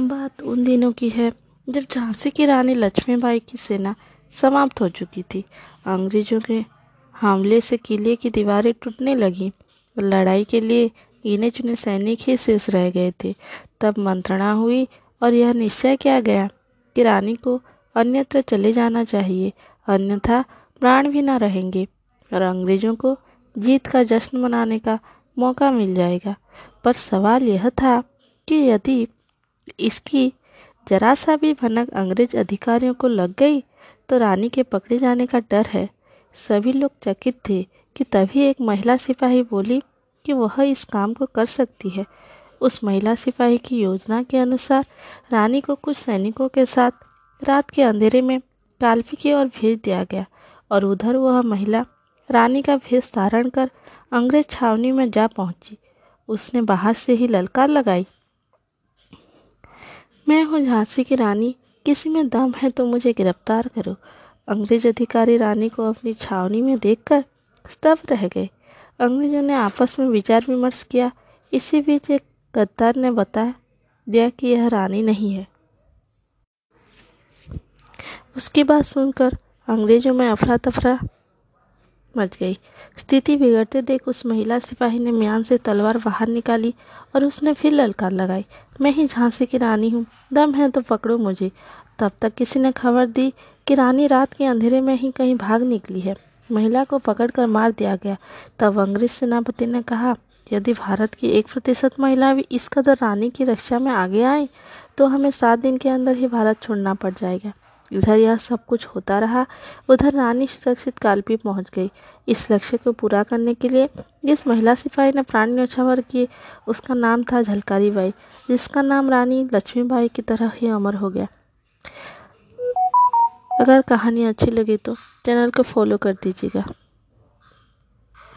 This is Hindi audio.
बात उन दिनों की है, जब झांसी की रानी लक्ष्मीबाई की सेना समाप्त हो चुकी थी। अंग्रेज़ों के हमले से किले की दीवारें टूटने लगी लड़ाई के लिए गिने चुने सैनिक ही शेष रह गए थे। तब मंत्रणा हुई और यह निश्चय किया गया कि रानी को अन्यत्र चले जाना चाहिए, अन्यथा प्राण भी न रहेंगे और अंग्रेज़ों को जीत का जश्न मनाने का मौका मिल जाएगा। पर सवाल यह था कि यदि इसकी जरा सा भी भनक अंग्रेज़ अधिकारियों को लग गई तो रानी के पकड़े जाने का डर है। सभी लोग चकित थे कि तभी एक महिला सिपाही बोली कि वह इस काम को कर सकती है। उस महिला सिपाही की योजना के अनुसार रानी को कुछ सैनिकों के साथ रात के अंधेरे में काल्पी की ओर भेज दिया गया और उधर वह महिला रानी का भेष धारण कर अंग्रेज़ छावनी में जा पहुँची। उसने बाहर से ही ललकार लगाई। मैं हूँ झांसी की रानी। किसी में दम है तो मुझे गिरफ़्तार करो। अंग्रेज़ अधिकारी रानी को अपनी छावनी में देखकर स्तब्ध रह गए। अंग्रेज़ों ने आपस में विचार विमर्श किया। इसी बीच एक गद्दार ने बता दिया कि यह रानी नहीं है। उसकी बात सुनकर अंग्रेज़ों में अफरा तफरा मच गई। स्थिति बिगड़ते देख उस महिला सिपाही ने म्यान से तलवार बाहर निकाली और उसने फिर ललकार लगाई। मैं ही झांसी की रानी हूँ, दम है तो पकड़ो मुझे। तब तक किसी ने खबर दी कि रानी रात के अंधेरे में ही कहीं भाग निकली है। महिला को पकड़कर मार दिया गया। तब अंग्रेज़ सेनापति ने कहा, यदि भारत की एक प्रतिशत महिला भी इस कदर रानी की रक्षा में आगे आए तो हमें सात दिन के अंदर ही भारत छोड़ना पड़ जाएगा। इधर यह सब कुछ होता रहा, उधर रानी सुरक्षित कालपी पहुँच गई। इस लक्ष्य को पूरा करने के लिए जिस महिला सिपाही ने प्राण न्यौछावर किए। उसका नाम था झलकारी बाई, जिसका नाम रानी लक्ष्मीबाई की तरह ही अमर हो गया। अगर कहानी अच्छी लगी तो चैनल को फॉलो कर दीजिएगा।